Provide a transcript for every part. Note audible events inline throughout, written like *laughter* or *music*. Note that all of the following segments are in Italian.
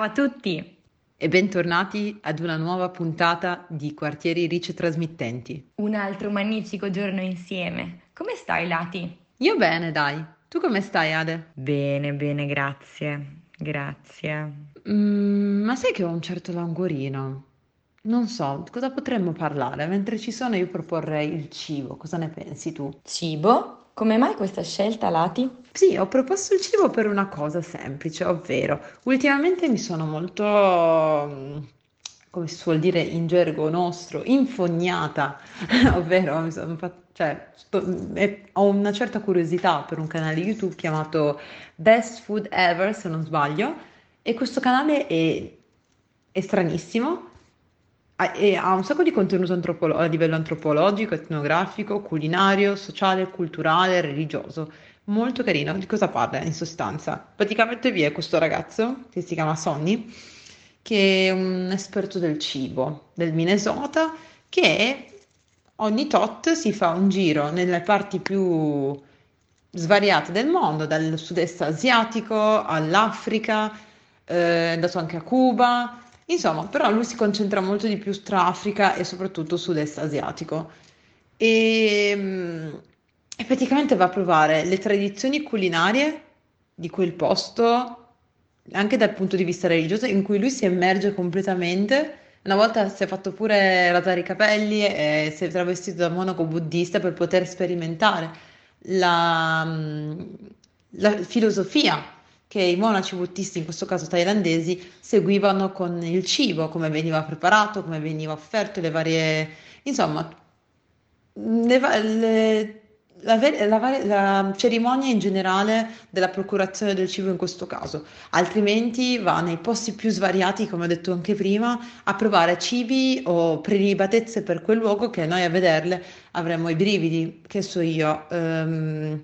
Ciao a tutti e bentornati ad una nuova puntata di Quartieri Rice Trasmittenti. Un altro magnifico giorno insieme. Come stai, Lati? Io bene, dai. Tu come stai, Ade? Bene, bene, grazie. Grazie. Mm, ma sai che ho un certo languorino? Non so, cosa potremmo parlare? Mentre ci sono io proporrei il cibo, cosa ne pensi tu? Cibo? Come mai questa scelta, Lati? Sì, ho proposto il cibo per una cosa semplice, ovvero ultimamente mi sono molto, mm, come si suol dire in gergo nostro, infognata, *laughs* ovvero mi sono fatta, cioè, sto, eh, ho una certa curiosità per un canale YouTube chiamato Best Food Ever, se non sbaglio, e questo canale è, è stranissimo e ha un sacco di contenuto antropolo- a livello antropologico, etnografico, culinario, sociale, culturale, religioso. Molto carino. Di cosa parla in sostanza? Praticamente vi è questo ragazzo che si chiama Sonny, che è un esperto del cibo del Minnesota, che ogni tot si fa un giro nelle parti più svariate del mondo, dal sud-est asiatico all'Africa, eh, è andato anche a Cuba Insomma, però lui si concentra molto di più tra Africa e soprattutto sud-est asiatico. E, mm, e praticamente va a provare le tradizioni culinarie di quel posto, anche dal punto di vista religioso, in cui lui si immerge completamente. Una volta si è fatto pure rasare i capelli e si è travestito da monaco buddista per poter sperimentare la, mm, la filosofia che i monaci buddisti, in questo caso thailandesi, seguivano con il cibo, come veniva preparato, come veniva offerto, le varie, insomma, le, le, la, la, la, cerimonia in generale della procurazione del cibo in questo caso, altrimenti va nei posti più svariati, come ho detto anche prima, a provare cibi o prelibatezze per quel luogo che noi a vederle avremo i brividi, che so io. Um,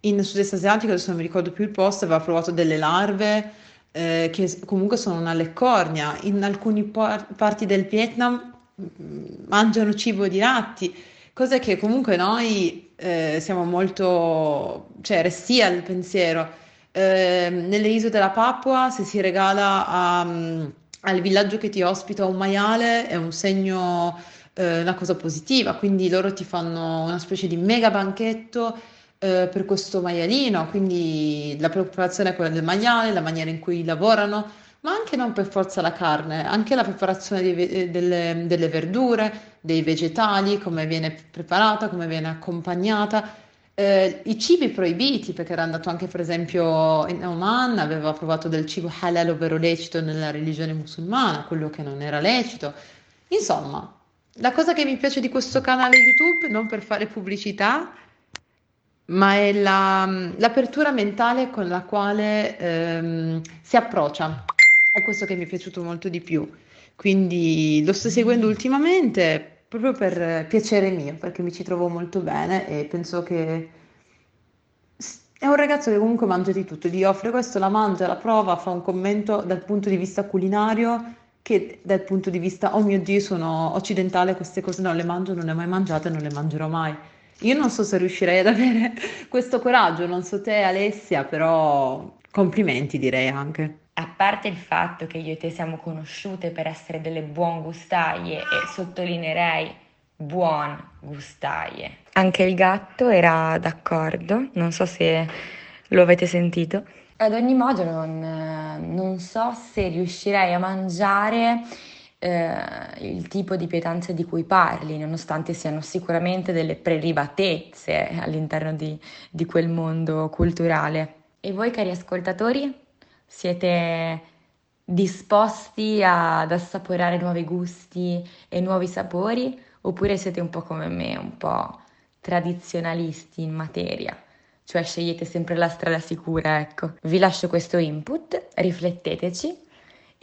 in sud-est asiatico, adesso non mi ricordo più il posto, aveva provato delle larve eh, che comunque sono una leccornia. In alcune par- parti del Vietnam mm, mangiano cibo di ratti, cose che comunque noi eh, siamo molto, cioè restia al pensiero. Eh, nelle isole della Papua, se si regala a, um, al villaggio che ti ospita un maiale, è un segno, eh, una cosa positiva, quindi loro ti fanno una specie di mega banchetto eh, per questo maialino, quindi la preparazione è quella del maiale, la maniera in cui lavorano, ma anche non per forza la carne, anche la preparazione dei, delle, delle verdure, dei vegetali, come viene preparata, come viene accompagnata. Eh, I cibi proibiti, perché era andato anche per esempio in Oman, aveva provato del cibo halal, ovvero lecito nella religione musulmana, quello che non era lecito. Insomma, la cosa che mi piace di questo canale YouTube, non per fare pubblicità, ma è la, l'apertura mentale con la quale ehm, si approccia. È questo che mi è piaciuto molto di più. Quindi lo sto seguendo ultimamente proprio per piacere mio, perché mi ci trovo molto bene e penso che è un ragazzo che comunque mangia di tutto, gli offre questo, la mangia, la prova, fa un commento dal punto di vista culinario che dal punto di vista, oh mio Dio, sono occidentale, queste cose non le mangio, non le ho mai mangiate, non le mangerò mai. Io non so se riuscirei ad avere questo coraggio, non so te Alessia, però complimenti direi anche. A parte il fatto che io e te siamo conosciute per essere delle buon gustaie e sottolineerei buon gustaie. Anche il gatto era d'accordo, non so se lo avete sentito. Ad ogni modo non, non so se riuscirei a mangiare eh, il tipo di pietanze di cui parli, nonostante siano sicuramente delle prelibatezze all'interno di, di quel mondo culturale. E voi, cari ascoltatori, siete disposti ad assaporare nuovi gusti e nuovi sapori oppure siete un po' come me, un po' tradizionalisti in materia? Cioè scegliete sempre la strada sicura, ecco. Vi lascio questo input, rifletteteci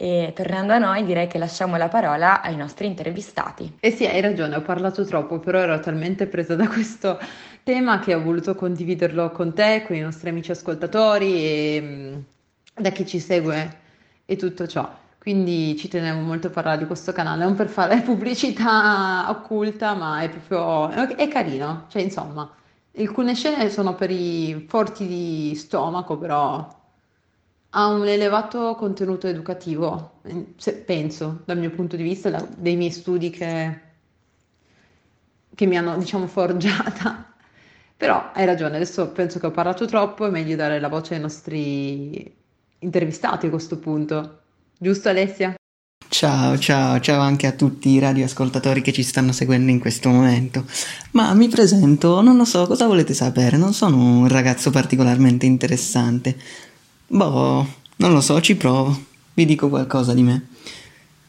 e tornando a noi, direi che lasciamo la parola ai nostri intervistati. Eh sì, hai ragione, ho parlato troppo, però ero talmente presa da questo tema che ho voluto condividerlo con te, con i nostri amici ascoltatori e mm, da chi ci segue e tutto ciò. Quindi ci tenevo molto a parlare di questo canale, non per fare *laughs* pubblicità occulta, ma è proprio è carino, cioè insomma, alcune scene sono per i forti di stomaco, però ha un elevato contenuto educativo, se- penso, dal mio punto di vista, da- dei miei studi che, che mi hanno, diciamo, forgiata. *laughs* Però hai ragione, adesso penso che ho parlato troppo, è meglio dare la voce ai nostri intervistati a questo punto. Giusto, Alessia? Ciao, ciao, ciao anche a tutti i radioascoltatori che ci stanno seguendo in questo momento. Ma mi presento, non lo so, cosa volete sapere? Non sono un ragazzo particolarmente interessante. Boh, non lo so, ci provo. Vi dico qualcosa di me.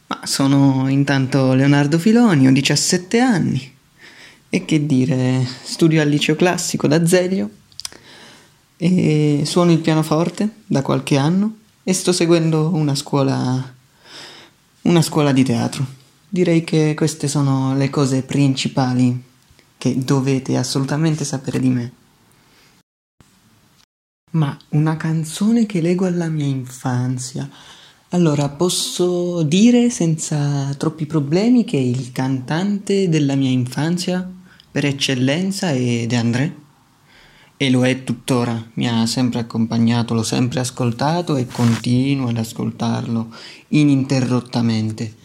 Ma sono intanto Leonardo Filoni, ho 17 anni. E che dire, studio al liceo classico da Zeglio e suono il pianoforte da qualche anno e sto seguendo una scuola una scuola di teatro. Direi che queste sono le cose principali che dovete assolutamente sapere di me. Ma una canzone che leggo alla mia infanzia. Allora, posso dire senza troppi problemi che il cantante della mia infanzia per eccellenza è De André e lo è tuttora, mi ha sempre accompagnato, l'ho sempre ascoltato e continuo ad ascoltarlo ininterrottamente.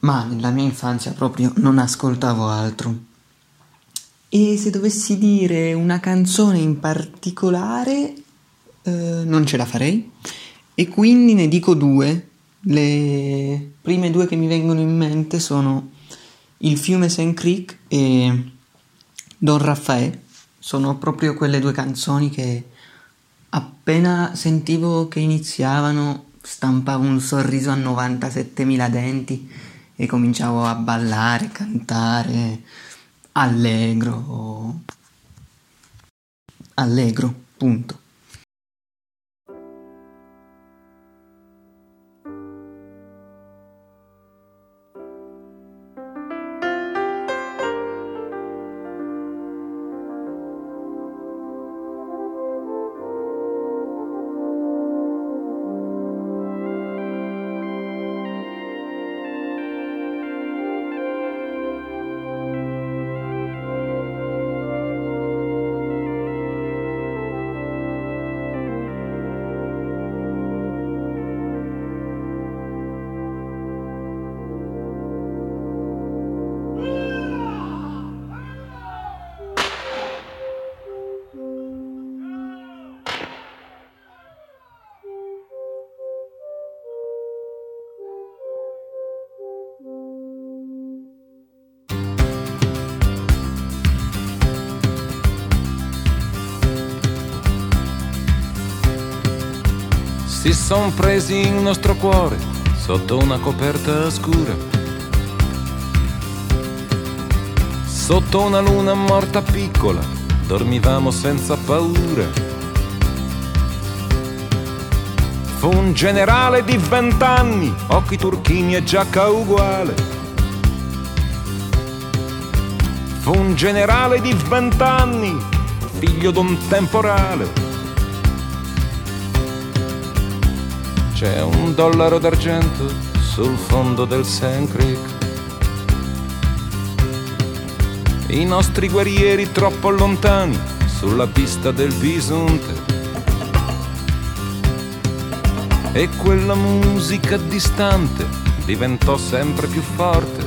Ma nella mia infanzia proprio non ascoltavo altro. E se dovessi dire una canzone in particolare, eh, non ce la farei. E quindi ne dico due. Le prime due che mi vengono in mente sono Il fiume St. Creek e Don Raffaele sono proprio quelle due canzoni che appena sentivo che iniziavano stampavo un sorriso a 97.000 denti e cominciavo a ballare, cantare allegro. Allegro, punto. Si son presi il nostro cuore sotto una coperta scura. Sotto una luna morta piccola, dormivamo senza paura. Fu un generale di vent'anni, occhi turchini e giacca uguale. Fu un generale di vent'anni, figlio d'un temporale C'è un dollaro d'argento sul fondo del Sand Creek. I nostri guerrieri troppo lontani sulla pista del bisonte. E quella musica distante diventò sempre più forte.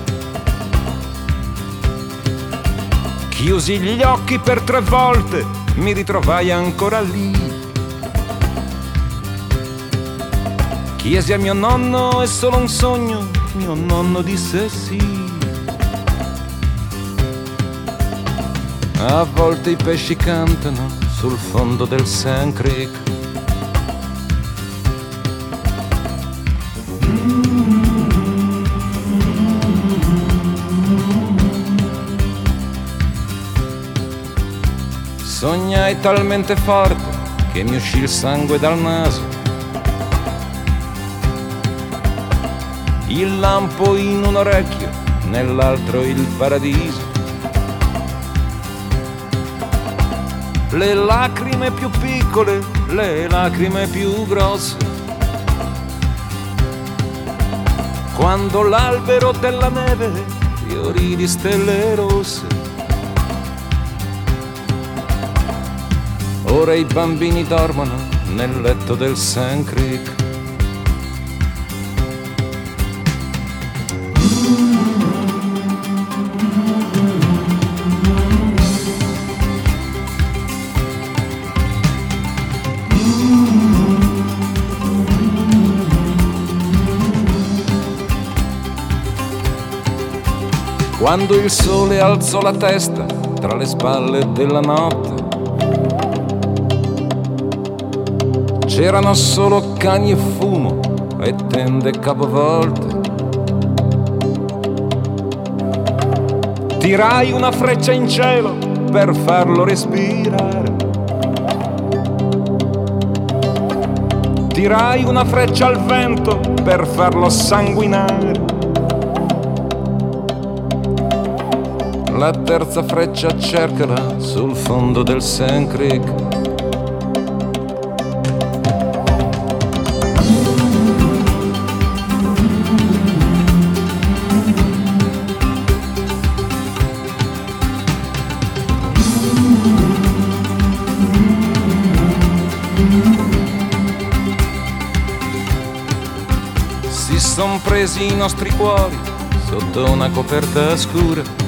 Chiusi gli occhi per tre volte, mi ritrovai ancora lì Chiesi a mio nonno, è solo un sogno, mio nonno disse sì. A volte i pesci cantano sul fondo del Sand Creek. Sognai talmente forte che mi uscì il sangue dal naso il lampo in un orecchio, nell'altro il paradiso. Le lacrime più piccole, le lacrime più grosse. Quando l'albero della neve fiorì di stelle rosse. Ora i bambini dormono nel letto del Sand Creek. Quando il sole alzò la testa tra le spalle della notte, c'erano solo cani e fumo e tende capovolte. Tirai una freccia in cielo per farlo respirare. Tirai una freccia al vento per farlo sanguinare. La terza freccia cercala sul fondo del Sand Creek. Presi i nostri cuori sotto una coperta scura.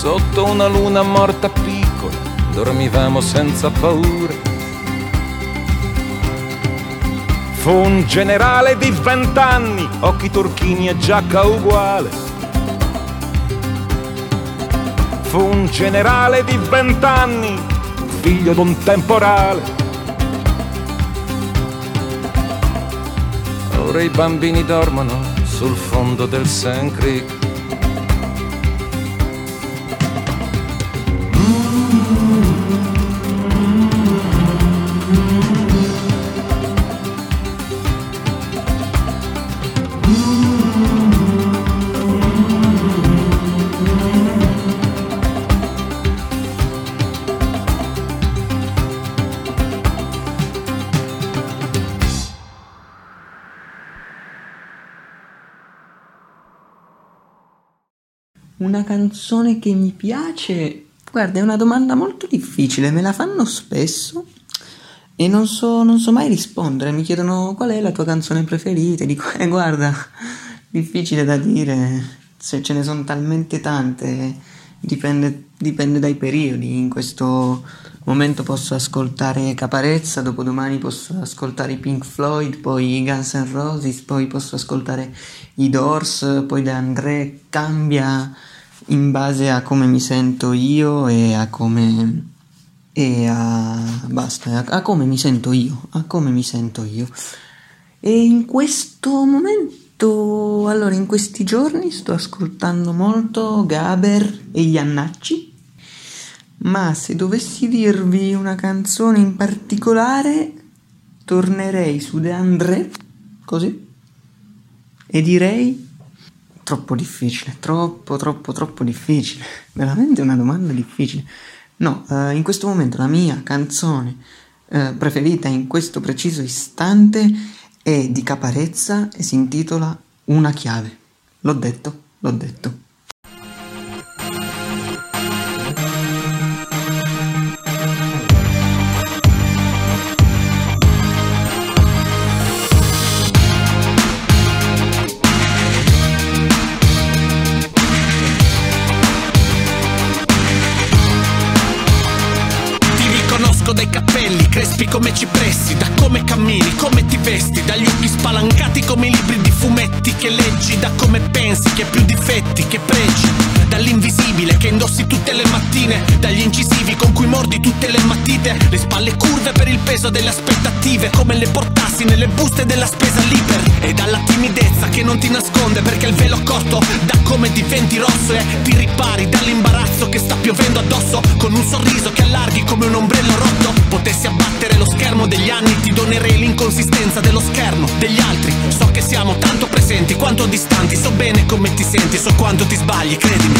Sotto una luna morta piccola dormivamo senza paura. Fu un generale di vent'anni, occhi turchini e giacca uguale. Fu un generale di vent'anni, figlio d'un temporale. Ora i bambini dormono sul fondo del Sand Creek. Una canzone che mi piace? Guarda, è una domanda molto difficile, me la fanno spesso e non so, non so mai rispondere. Mi chiedono qual è la tua canzone preferita. Dico, eh, guarda, difficile da dire, se ce ne sono talmente tante, dipende, dipende dai periodi. In questo momento posso ascoltare Caparezza, dopodomani posso ascoltare i Pink Floyd, poi i Guns N' Roses, poi posso ascoltare i Doors, poi De André, cambia in base a come mi sento io e a come e a basta, a, come mi sento io, a come mi sento io. E in questo momento, allora in questi giorni sto ascoltando molto Gaber e Iannacci, ma se dovessi dirvi una canzone in particolare, tornerei su De André, così, e direi troppo difficile, troppo, troppo, troppo difficile. Veramente una domanda difficile. No, eh, in questo momento la mia canzone eh, preferita in questo preciso istante è di Caparezza e si intitola Una chiave. L'ho detto, l'ho detto. Capelli, crespi come cipressi, da come cammini, come ti vesti, dagli occhi spalancati come i libri di fumetti che leggi, da come pensi che più difetti che pregi, dall'invisibile che indossi tutte le mattine, dagli incisivi con cui mordi tutte le matite, le spalle curve per il peso delle aspettative, come le portassi nelle buste della spesa libera, e dalla timidezza che non ti nasconde perché il velo corto, da come diventi rosso e ti ripari dall'imbarazzo che sta piovendo addosso, con un sorriso che allarghi come un ombrello rotto, potessi abbattere lo schermo degli anni, ti donerei l'inconsistenza dello schermo degli altri, so che siamo tanto presenti quanto distanti, so bene come ti senti, so quanto ti sbagli, credimi.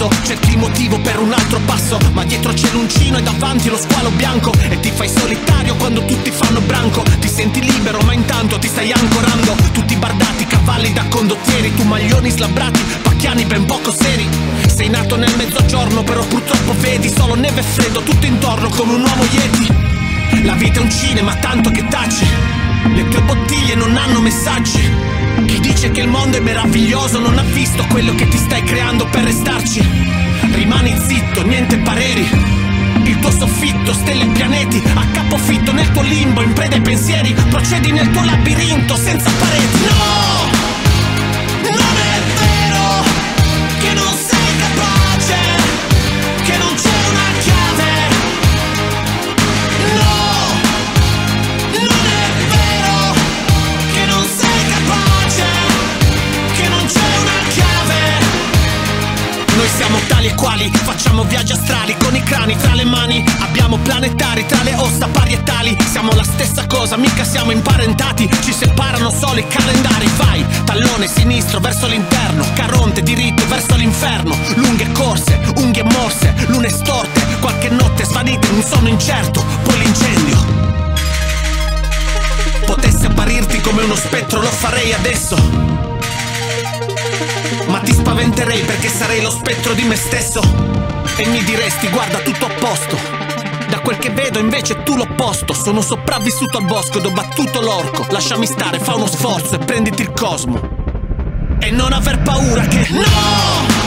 adesso cerchi motivo per un altro passo Ma dietro c'è l'uncino e davanti lo squalo bianco. E ti fai solitario quando tutti fanno branco. Ti senti libero ma intanto ti stai ancorando. Tutti bardati, cavalli da condottieri Tu maglioni slabrati, pacchiani ben poco seri. Sei nato nel mezzogiorno però purtroppo vedi Solo neve e freddo tutto intorno come un uomo yeti. La vita è un cinema tanto che taci Le tue bottiglie non hanno messaggi chi dice che il mondo è meraviglioso non ha visto quello che ti stai creando per restarci. Rimani zitto, niente pareri. Il tuo soffitto, stelle e pianeti, a capofitto nel tuo limbo, in preda ai pensieri, procedi nel tuo labirinto senza pareti. No! Viaggi astrali con i crani tra le mani. Abbiamo planetari tra le ossa parietali. Siamo la stessa cosa, mica siamo imparentati. Ci separano solo i calendari. Vai, tallone sinistro verso l'interno, caronte diritto verso l'inferno. Lunghe corse, unghie morse, lune storte, qualche notte svanite in un sonno incerto. Poi l'incendio. Potessi apparirti come uno spettro, lo farei adesso. Ma ti spaventerei perché sarei lo spettro di me stesso. E mi diresti, guarda, tutto a posto. Da quel che vedo invece tu l'opposto. Sono sopravvissuto al bosco ed ho battuto l'orco. Lasciami stare, fa uno sforzo e prenditi il cosmo. E non aver paura che. No!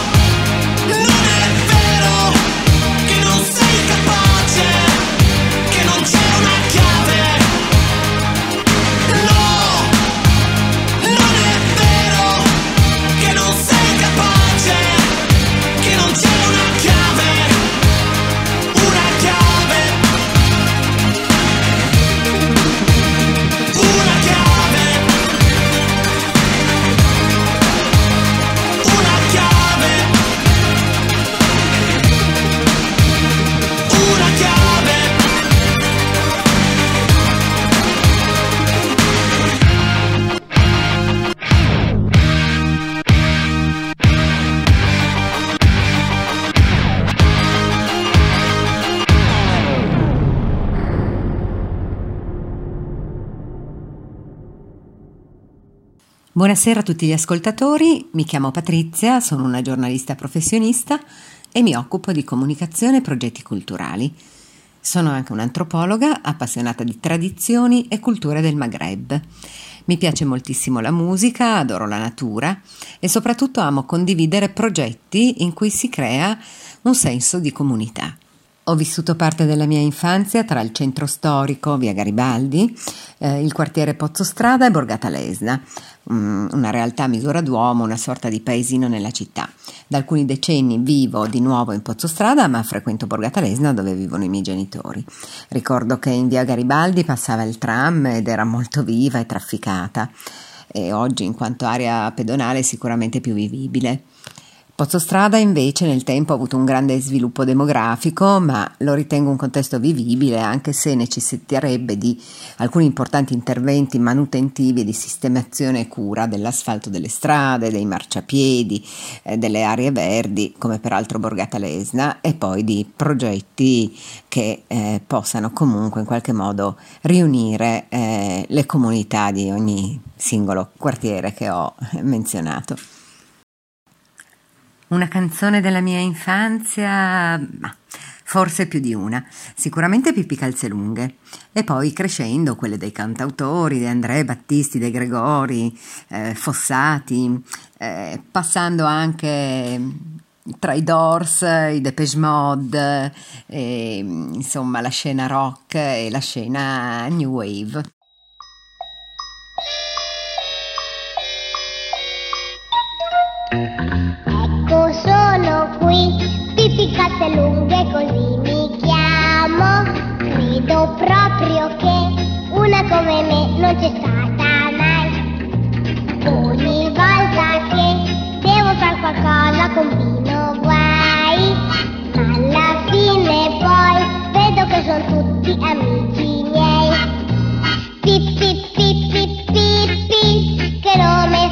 Buonasera a tutti gli ascoltatori, mi chiamo Patrizia, sono una giornalista professionista e mi occupo di comunicazione e progetti culturali. Sono anche un'antropologa appassionata di tradizioni e culture del Maghreb. Mi piace moltissimo la musica, adoro la natura e soprattutto amo condividere progetti in cui si crea un senso di comunità. Ho vissuto parte della mia infanzia tra il centro storico, via Garibaldi, eh, il quartiere Pozzostrada e Borgata Lesna, mm, una realtà a misura d'uomo, una sorta di paesino nella città. Da alcuni decenni vivo di nuovo in Pozzostrada, ma frequento Borgata Lesna dove vivono i miei genitori. Ricordo che in via Garibaldi passava il tram ed era molto viva e trafficata e oggi in quanto area pedonale è sicuramente più vivibile. Pozzostrada invece nel tempo ha avuto un grande sviluppo demografico, ma lo ritengo un contesto vivibile anche se necessiterebbe di alcuni importanti interventi manutentivi di sistemazione e cura dell'asfalto delle strade, dei marciapiedi, eh, delle aree verdi, come peraltro Borgata Lesna, e poi di progetti che eh, possano comunque in qualche modo riunire eh, le comunità di ogni singolo quartiere che ho menzionato. Una canzone della mia infanzia, ma forse più di una, sicuramente Pippi Calzelunghe. E poi crescendo quelle dei cantautori, di Andrea Battisti, De Gregori, eh, Fossati, eh, passando anche tra i Doors, i Depeche Mode, eh, insomma la scena rock e la scena new wave. Ecco sono qui, Pippi Calzelunghe così mi chiamo. Credo proprio che una come me non c'è stata mai. Ogni volta che devo fare qualcosa combino guai, ma alla fine poi vedo che sono tutti amici miei. Pippi, pippi, pippi, che nome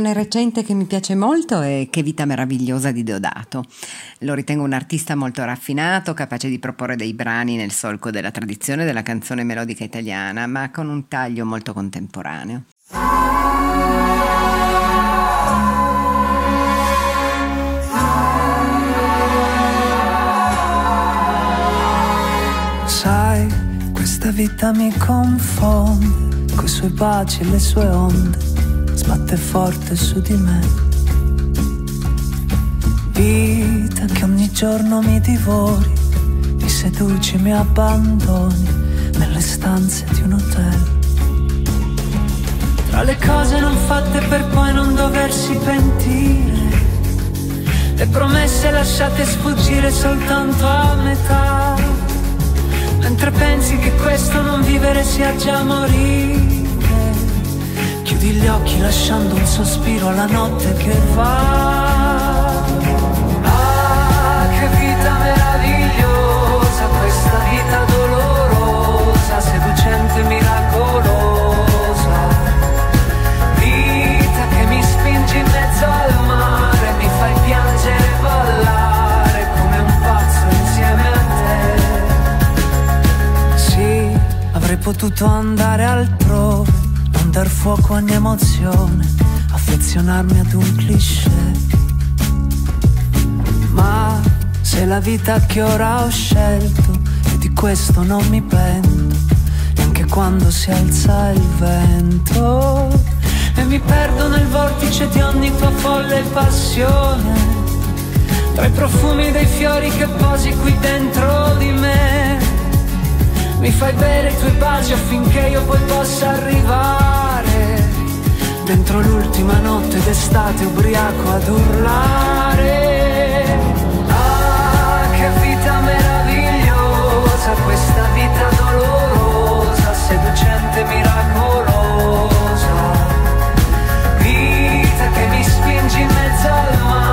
Canzone recente che mi piace molto è Che vita meravigliosa di Deodato. Lo ritengo un artista molto raffinato, capace di proporre dei brani nel solco della tradizione della canzone melodica italiana, ma con un taglio molto contemporaneo. Sai, questa vita mi confonde, coi suoi baci e le sue onde, sbatte forte su di me. Vita che ogni giorno mi divori, mi seduci, mi abbandoni nelle stanze di un hotel. Tra le cose non fatte per poi non doversi pentire, le promesse lasciate sfuggire soltanto a metà. Mentre pensi che questo non vivere sia già morire, chiudi gli occhi lasciando un sospiro alla notte che va. Ah, che vita meravigliosa, questa vita dolorosa, seducente, miracolosa. Vita che mi spingi in mezzo al mare, mi fai piangere e ballare come un pazzo insieme a te. Sì, avrei potuto andare altrove, dar fuoco ogni emozione, affezionarmi ad un cliché. Ma se la vita che ora ho scelto e di questo non mi pento, neanche quando si alza il vento e mi perdo nel vortice di ogni tua folle passione. Tra i profumi dei fiori che posi qui dentro di me, mi fai bere i tuoi baci affinché io poi possa arrivare dentro l'ultima notte d'estate ubriaco ad urlare. Ah, che vita meravigliosa, questa vita dolorosa, seducente, miracolosa. Vita che mi spingi in mezzo al mare,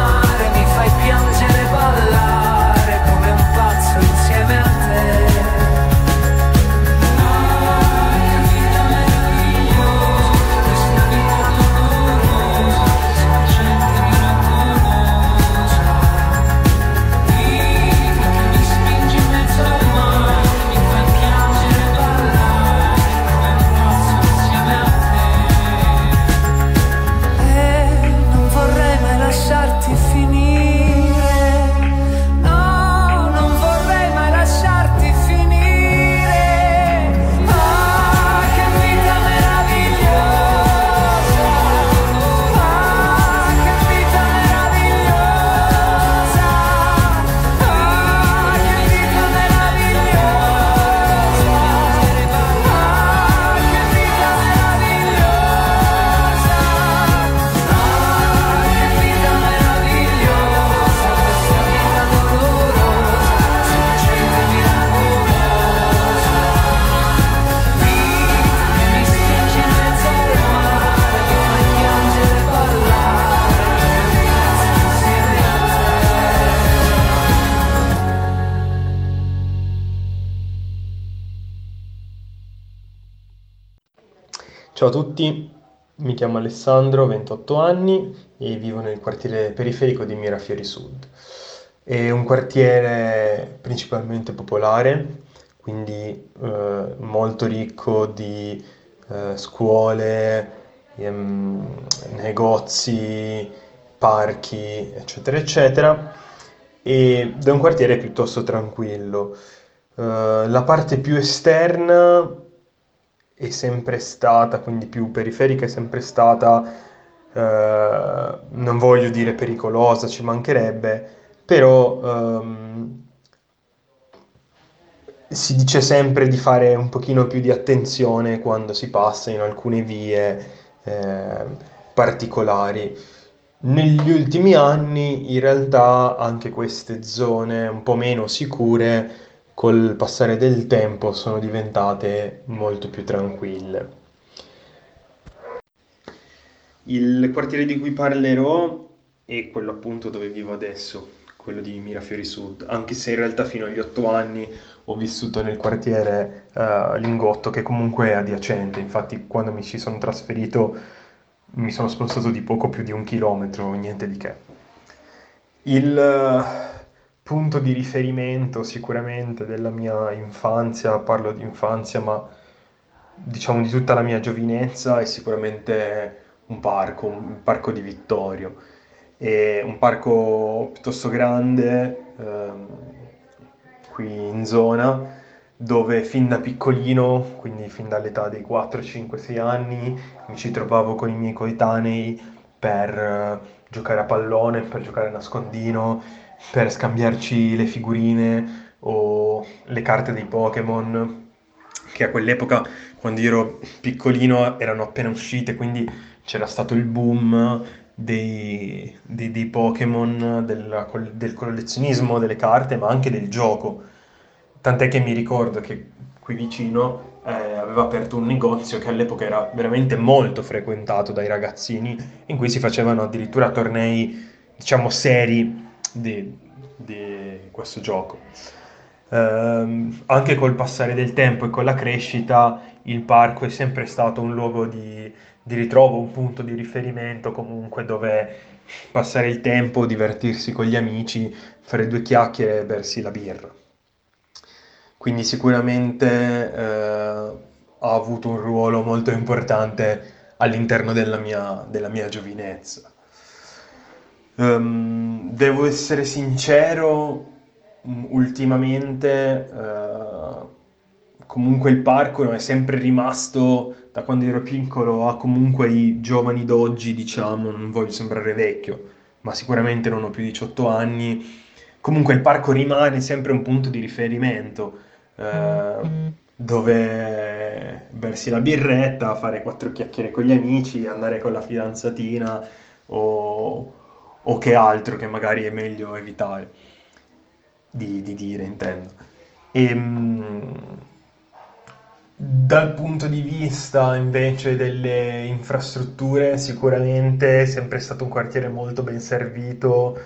Ciao a tutti, mi chiamo Alessandro, ho 28 anni e vivo nel quartiere periferico di Mirafiori Sud. È un quartiere principalmente popolare, quindi eh, molto ricco di eh, scuole, ehm, negozi, parchi, eccetera, eccetera, ed è un quartiere piuttosto tranquillo. Eh, la parte più esterna è sempre stata, quindi più periferica, è sempre stata, eh, non voglio dire pericolosa, ci mancherebbe, però ehm, si dice sempre di fare un pochino più di attenzione quando si passa in alcune vie eh, particolari. Negli ultimi anni, in realtà, anche queste zone un po' meno sicure col passare del tempo sono diventate molto più tranquille. Il quartiere di cui parlerò è quello appunto dove vivo adesso, quello di Mirafiori Sud, anche se in realtà fino agli otto anni ho vissuto nel quartiere eh, Lingotto che comunque è adiacente, infatti quando mi ci sono trasferito mi sono spostato di poco più di un chilometro, niente di che. Il punto di riferimento sicuramente della mia infanzia, parlo di infanzia, ma diciamo di tutta la mia giovinezza, è sicuramente un parco, un parco di Vittorio. È un parco piuttosto grande, ehm, qui in zona, dove fin da piccolino, quindi fin dall'età dei 4, 5, 6 anni, mi ci trovavo con i miei coetanei per eh, giocare a pallone, per giocare a nascondino, per scambiarci le figurine o le carte dei Pokémon, che a quell'epoca, quando ero piccolino, erano appena uscite, quindi c'era stato il boom dei, dei, dei Pokémon, del, del collezionismo delle carte, ma anche del gioco. Tant'è che mi ricordo che qui vicino eh, aveva aperto un negozio che all'epoca era veramente molto frequentato dai ragazzini, in cui si facevano addirittura tornei, diciamo, seri di, di questo gioco. Eh, anche col passare del tempo e con la crescita, il parco è sempre stato un luogo di, di ritrovo, un punto di riferimento comunque dove passare il tempo, divertirsi con gli amici, fare due chiacchiere e bersi la birra quindi sicuramente eh, ha avuto un ruolo molto importante all'interno della mia, della mia giovinezza. Um, devo essere sincero, mm, ultimamente uh, comunque il parco è sempre rimasto, da quando ero piccolo, a comunque i giovani d'oggi, diciamo, non voglio sembrare vecchio, ma sicuramente non ho più 18 anni, comunque il parco rimane sempre un punto di riferimento eh, dove bersi la birretta, fare quattro chiacchiere con gli amici, andare con la fidanzatina o, o che altro che magari è meglio evitare di, di dire, intendo. E, ehm, dal punto di vista invece delle infrastrutture, sicuramente è sempre stato un quartiere molto ben servito,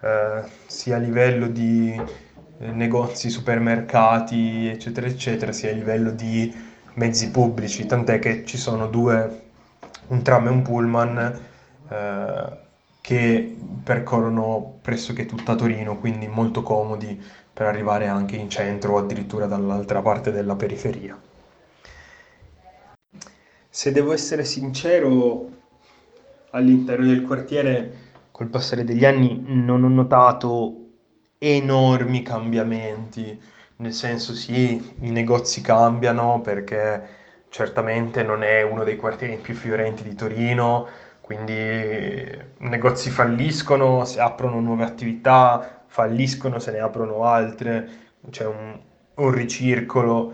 eh, sia a livello di eh, negozi, supermercati, eccetera, eccetera, sia a livello di mezzi pubblici, tant'è che ci sono due, un tram e un pullman eh, che percorrono pressoché tutta Torino, quindi molto comodi per arrivare anche in centro o addirittura dall'altra parte della periferia. Se devo essere sincero, all'interno del quartiere, col passare degli anni, non ho notato enormi cambiamenti, nel senso sì, i negozi cambiano perché certamente non è uno dei quartieri più fiorenti di Torino, quindi negozi falliscono, si aprono nuove attività, falliscono, se ne aprono altre, c'è un, un ricircolo,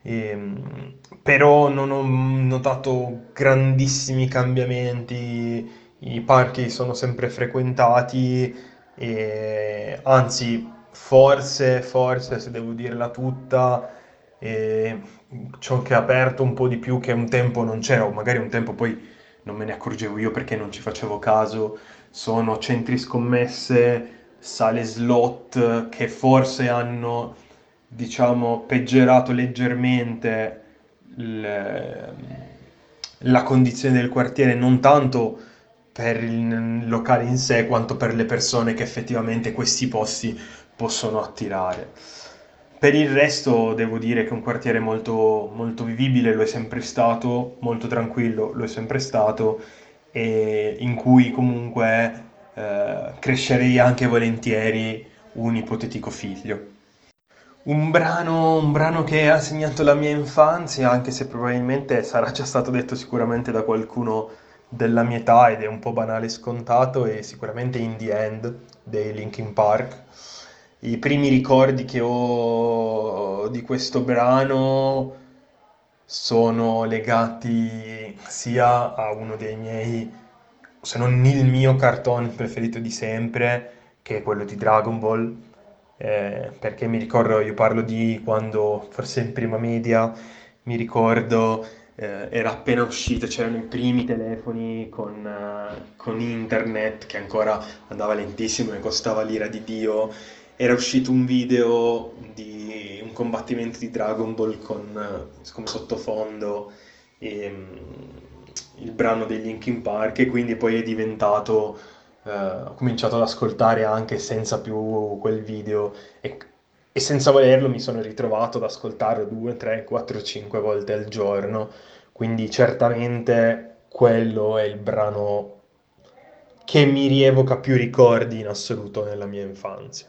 ehm, però non ho notato grandissimi cambiamenti, i parchi sono sempre frequentati, e, anzi, forse, forse, se devo dirla tutta, e, ciò che ha aperto un po' di più che un tempo non c'era, o magari un tempo poi non me ne accorgevo io perché non ci facevo caso, sono centri scommesse, sale slot che forse hanno, diciamo, peggiorato leggermente le, la condizione del quartiere, non tanto per il locale in sé quanto per le persone che effettivamente questi posti possono attirare. Per il resto devo dire che è un quartiere molto, molto vivibile, lo è sempre stato, molto tranquillo, lo è sempre stato, e in cui comunque eh, crescerei anche volentieri un ipotetico figlio. Un brano, un brano che ha segnato la mia infanzia, anche se probabilmente sarà già stato detto sicuramente da qualcuno della mia età ed è un po' banale e scontato è sicuramente In the End dei Linkin Park. I primi ricordi che ho di questo brano sono legati sia a uno dei miei, se non il mio cartone preferito di sempre, che è quello di Dragon Ball, eh, perché mi ricordo, io parlo di quando, forse in prima media, mi ricordo eh, era appena uscito, c'erano i primi telefoni con, uh, con, internet che ancora andava lentissimo e costava l'ira di Dio. Era uscito un video di un combattimento di Dragon Ball con come sottofondo e, um, il brano dei Linkin Park e quindi poi è diventato, eh, ho cominciato ad ascoltare anche senza più quel video e, e senza volerlo mi sono ritrovato ad ascoltarlo due, tre, quattro, cinque volte al giorno, quindi certamente quello è il brano che mi rievoca più ricordi in assoluto nella mia infanzia.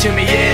to me in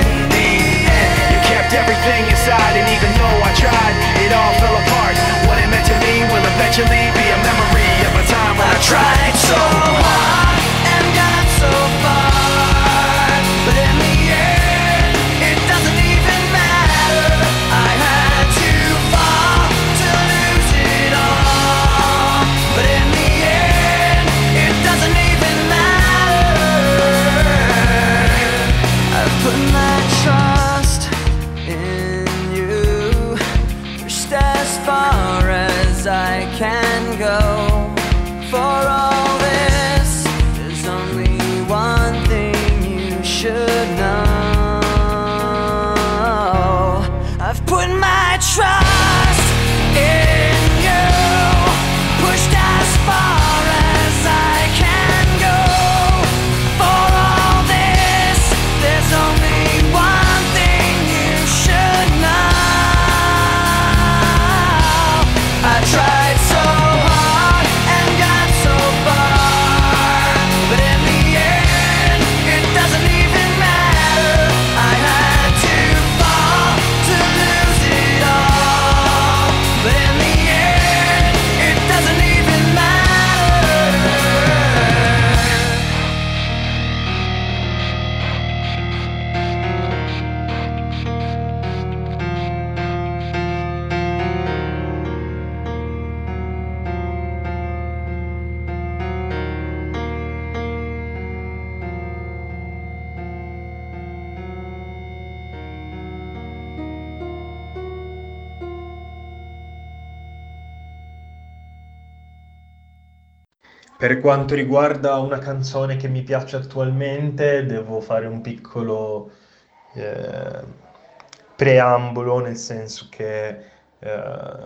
Per quanto riguarda una canzone che mi piace attualmente, devo fare un piccolo eh, preambolo, nel senso che eh,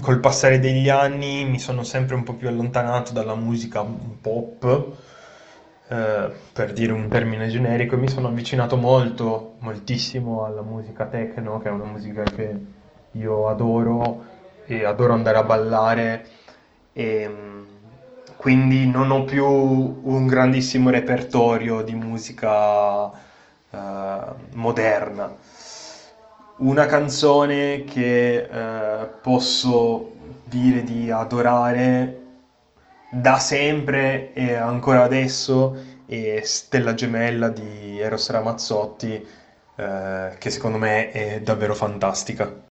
col passare degli anni mi sono sempre un po' più allontanato dalla musica pop, eh, per dire un termine generico, e mi sono avvicinato molto, moltissimo alla musica techno, che è una musica che io adoro e adoro andare a ballare. E, quindi non ho più un grandissimo repertorio di musica eh, moderna. Una canzone che eh, posso dire di adorare da sempre e ancora adesso è Stella Gemella di Eros Ramazzotti, eh, che secondo me è davvero fantastica.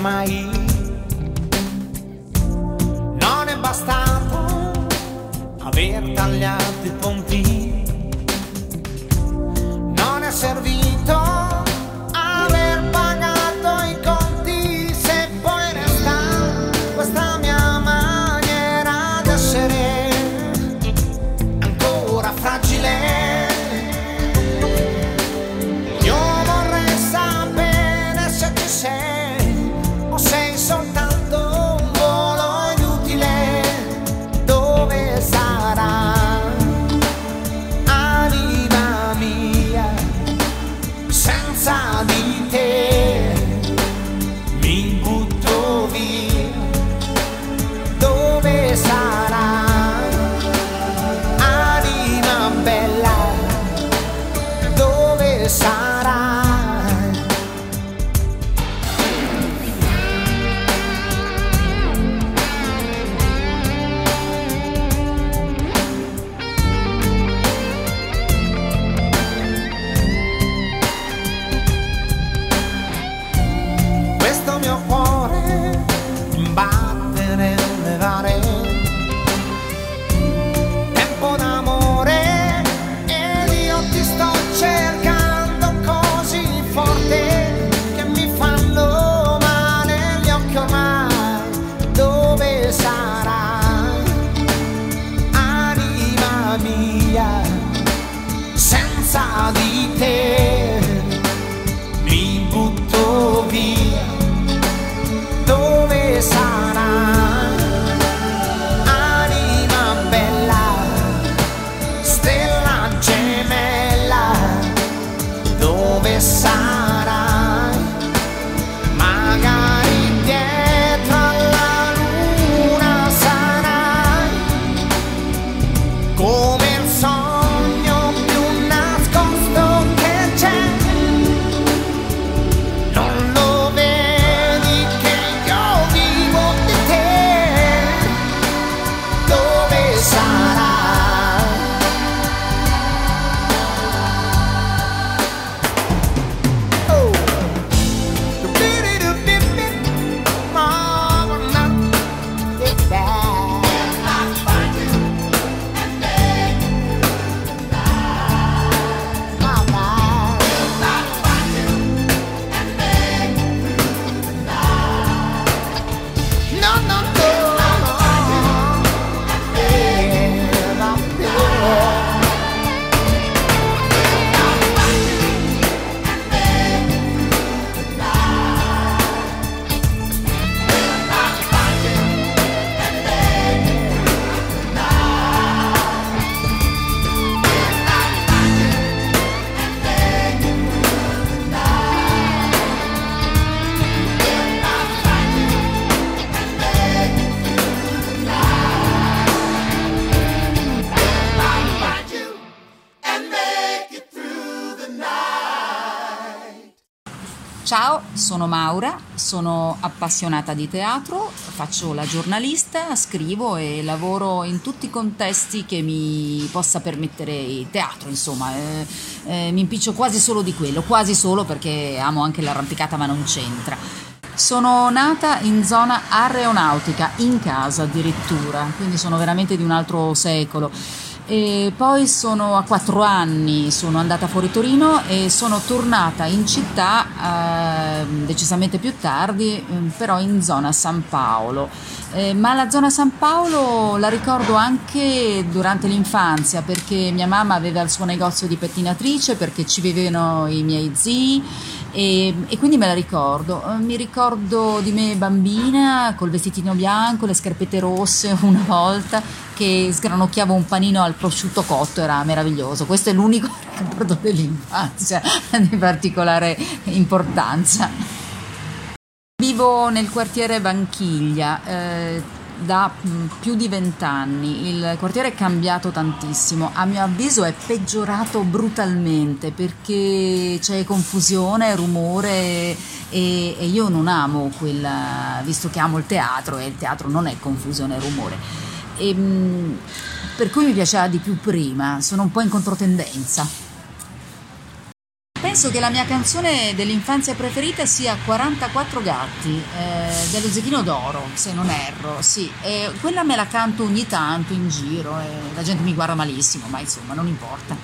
Mai. Non è bastato aver tagliato mia senza di sono Maura, sono appassionata di teatro, faccio la giornalista, scrivo e lavoro in tutti i contesti che mi possa permettere il teatro, insomma, eh, eh, mi impiccio quasi solo di quello, quasi solo perché amo anche l'arrampicata ma non c'entra. Sono nata in zona aeronautica, in casa addirittura, quindi sono veramente di un altro secolo. E poi sono a quattro anni, sono andata fuori Torino e sono tornata in città eh, decisamente più tardi, eh, però in zona San Paolo. Eh, ma la zona San Paolo la ricordo anche durante l'infanzia perché mia mamma aveva il suo negozio di pettinatrice, perché ci vivevano i miei zii e, e quindi me la ricordo. Eh, Mi ricordo di me bambina col vestitino bianco, le scarpette rosse *laughs* una volta che sgranocchiavo un panino al prosciutto cotto, era meraviglioso. Questo è l'unico *laughs* ricordo dell'infanzia *laughs* di particolare importanza. Vivo nel quartiere Vanchiglia, eh, da mm, più di vent'anni. Il quartiere è cambiato tantissimo, a mio avviso è peggiorato brutalmente perché c'è confusione, rumore e, e io non amo quella, visto che amo il teatro e il teatro non è confusione e rumore. E, mm, per cui mi piaceva di più prima, sono un po' in controtendenza. Penso che la mia canzone dell'infanzia preferita sia 44 gatti eh, dello Zecchino d'Oro, se non erro, sì, e quella me la canto ogni tanto in giro e la gente mi guarda malissimo, ma insomma non importa.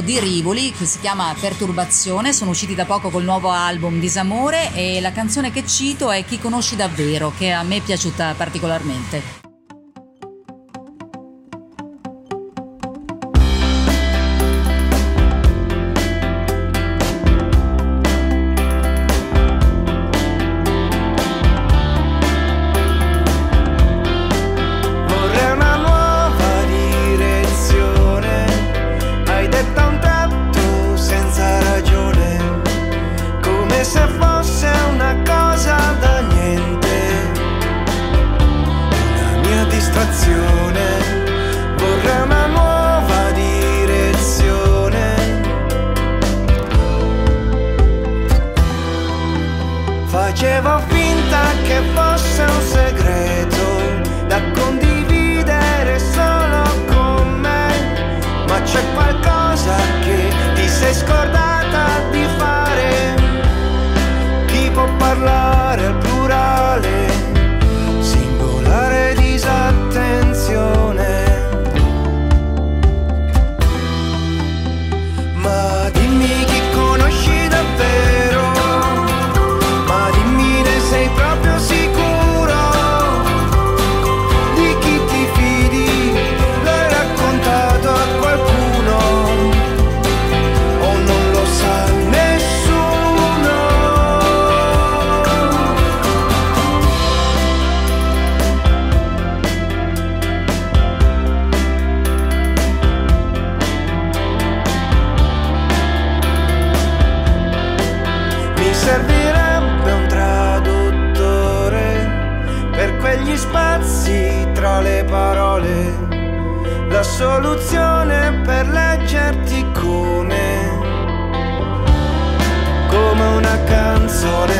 Di rivoli che si chiama Perturbazione, sono usciti da poco col nuovo album Disamore e la canzone che cito è Chi conosci davvero, che a me è piaciuta particolarmente. Facevo finta che fosse un segreto da condividere solo con me, ma c'è qualcosa che ti sei scordata di fare. Chi può parlare soluzione per leggerti come, come una canzone,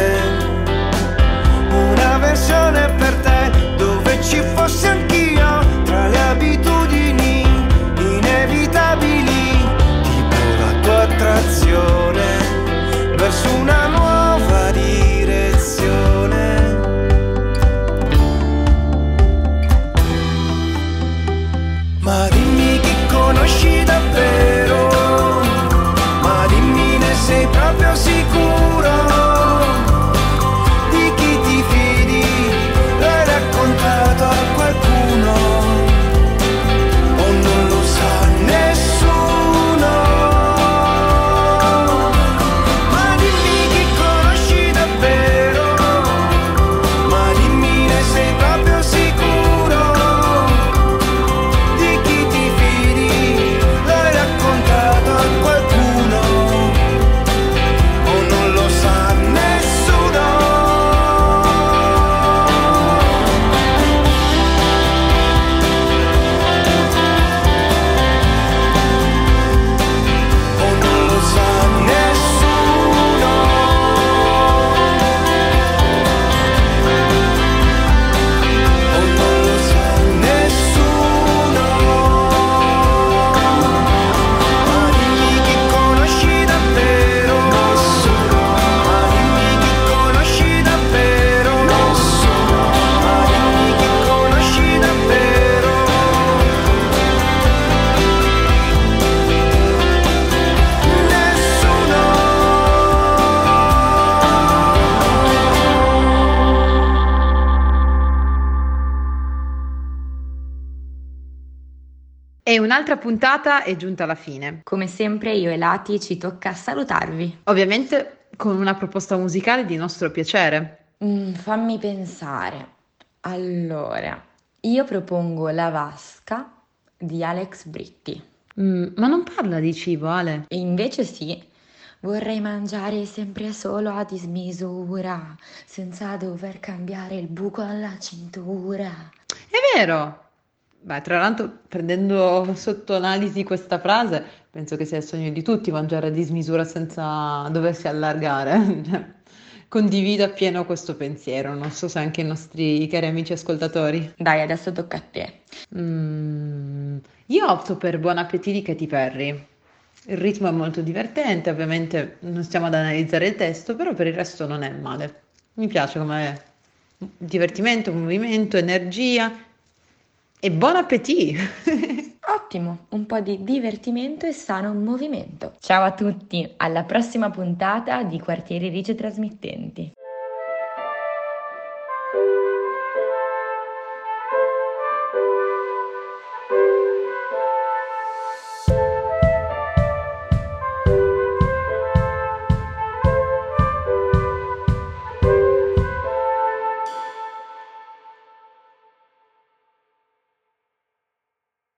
una versione per te dove ci fossi anch'io tra le abitudini inevitabili, tipo la tua attrazione verso una E un'altra puntata è giunta alla fine. Come sempre io e Lati ci tocca salutarvi. Ovviamente con una proposta musicale di nostro piacere. Mm, fammi pensare. Allora, io propongo La Vasca di Alex Britti. Mm, ma non parla di cibo, Ale. E invece sì. Vorrei mangiare sempre solo a dismisura, senza dover cambiare il buco alla cintura. È vero! Beh, tra l'altro, prendendo sotto analisi questa frase, penso che sia il sogno di tutti mangiare a dismisura senza doversi allargare. *laughs* Condivido appieno questo pensiero, non so se anche i nostri cari amici ascoltatori. Dai, adesso tocca a te. Mm, io opto per Buon appetito di Katy Perry. Il ritmo è molto divertente, ovviamente non stiamo ad analizzare il testo, però per il resto non è male. Mi piace come divertimento, movimento, energia e buon appetito! *laughs* Ottimo, un po' di divertimento e sano movimento. Ciao a tutti, alla prossima puntata di Quartieri Rice Trasmittenti.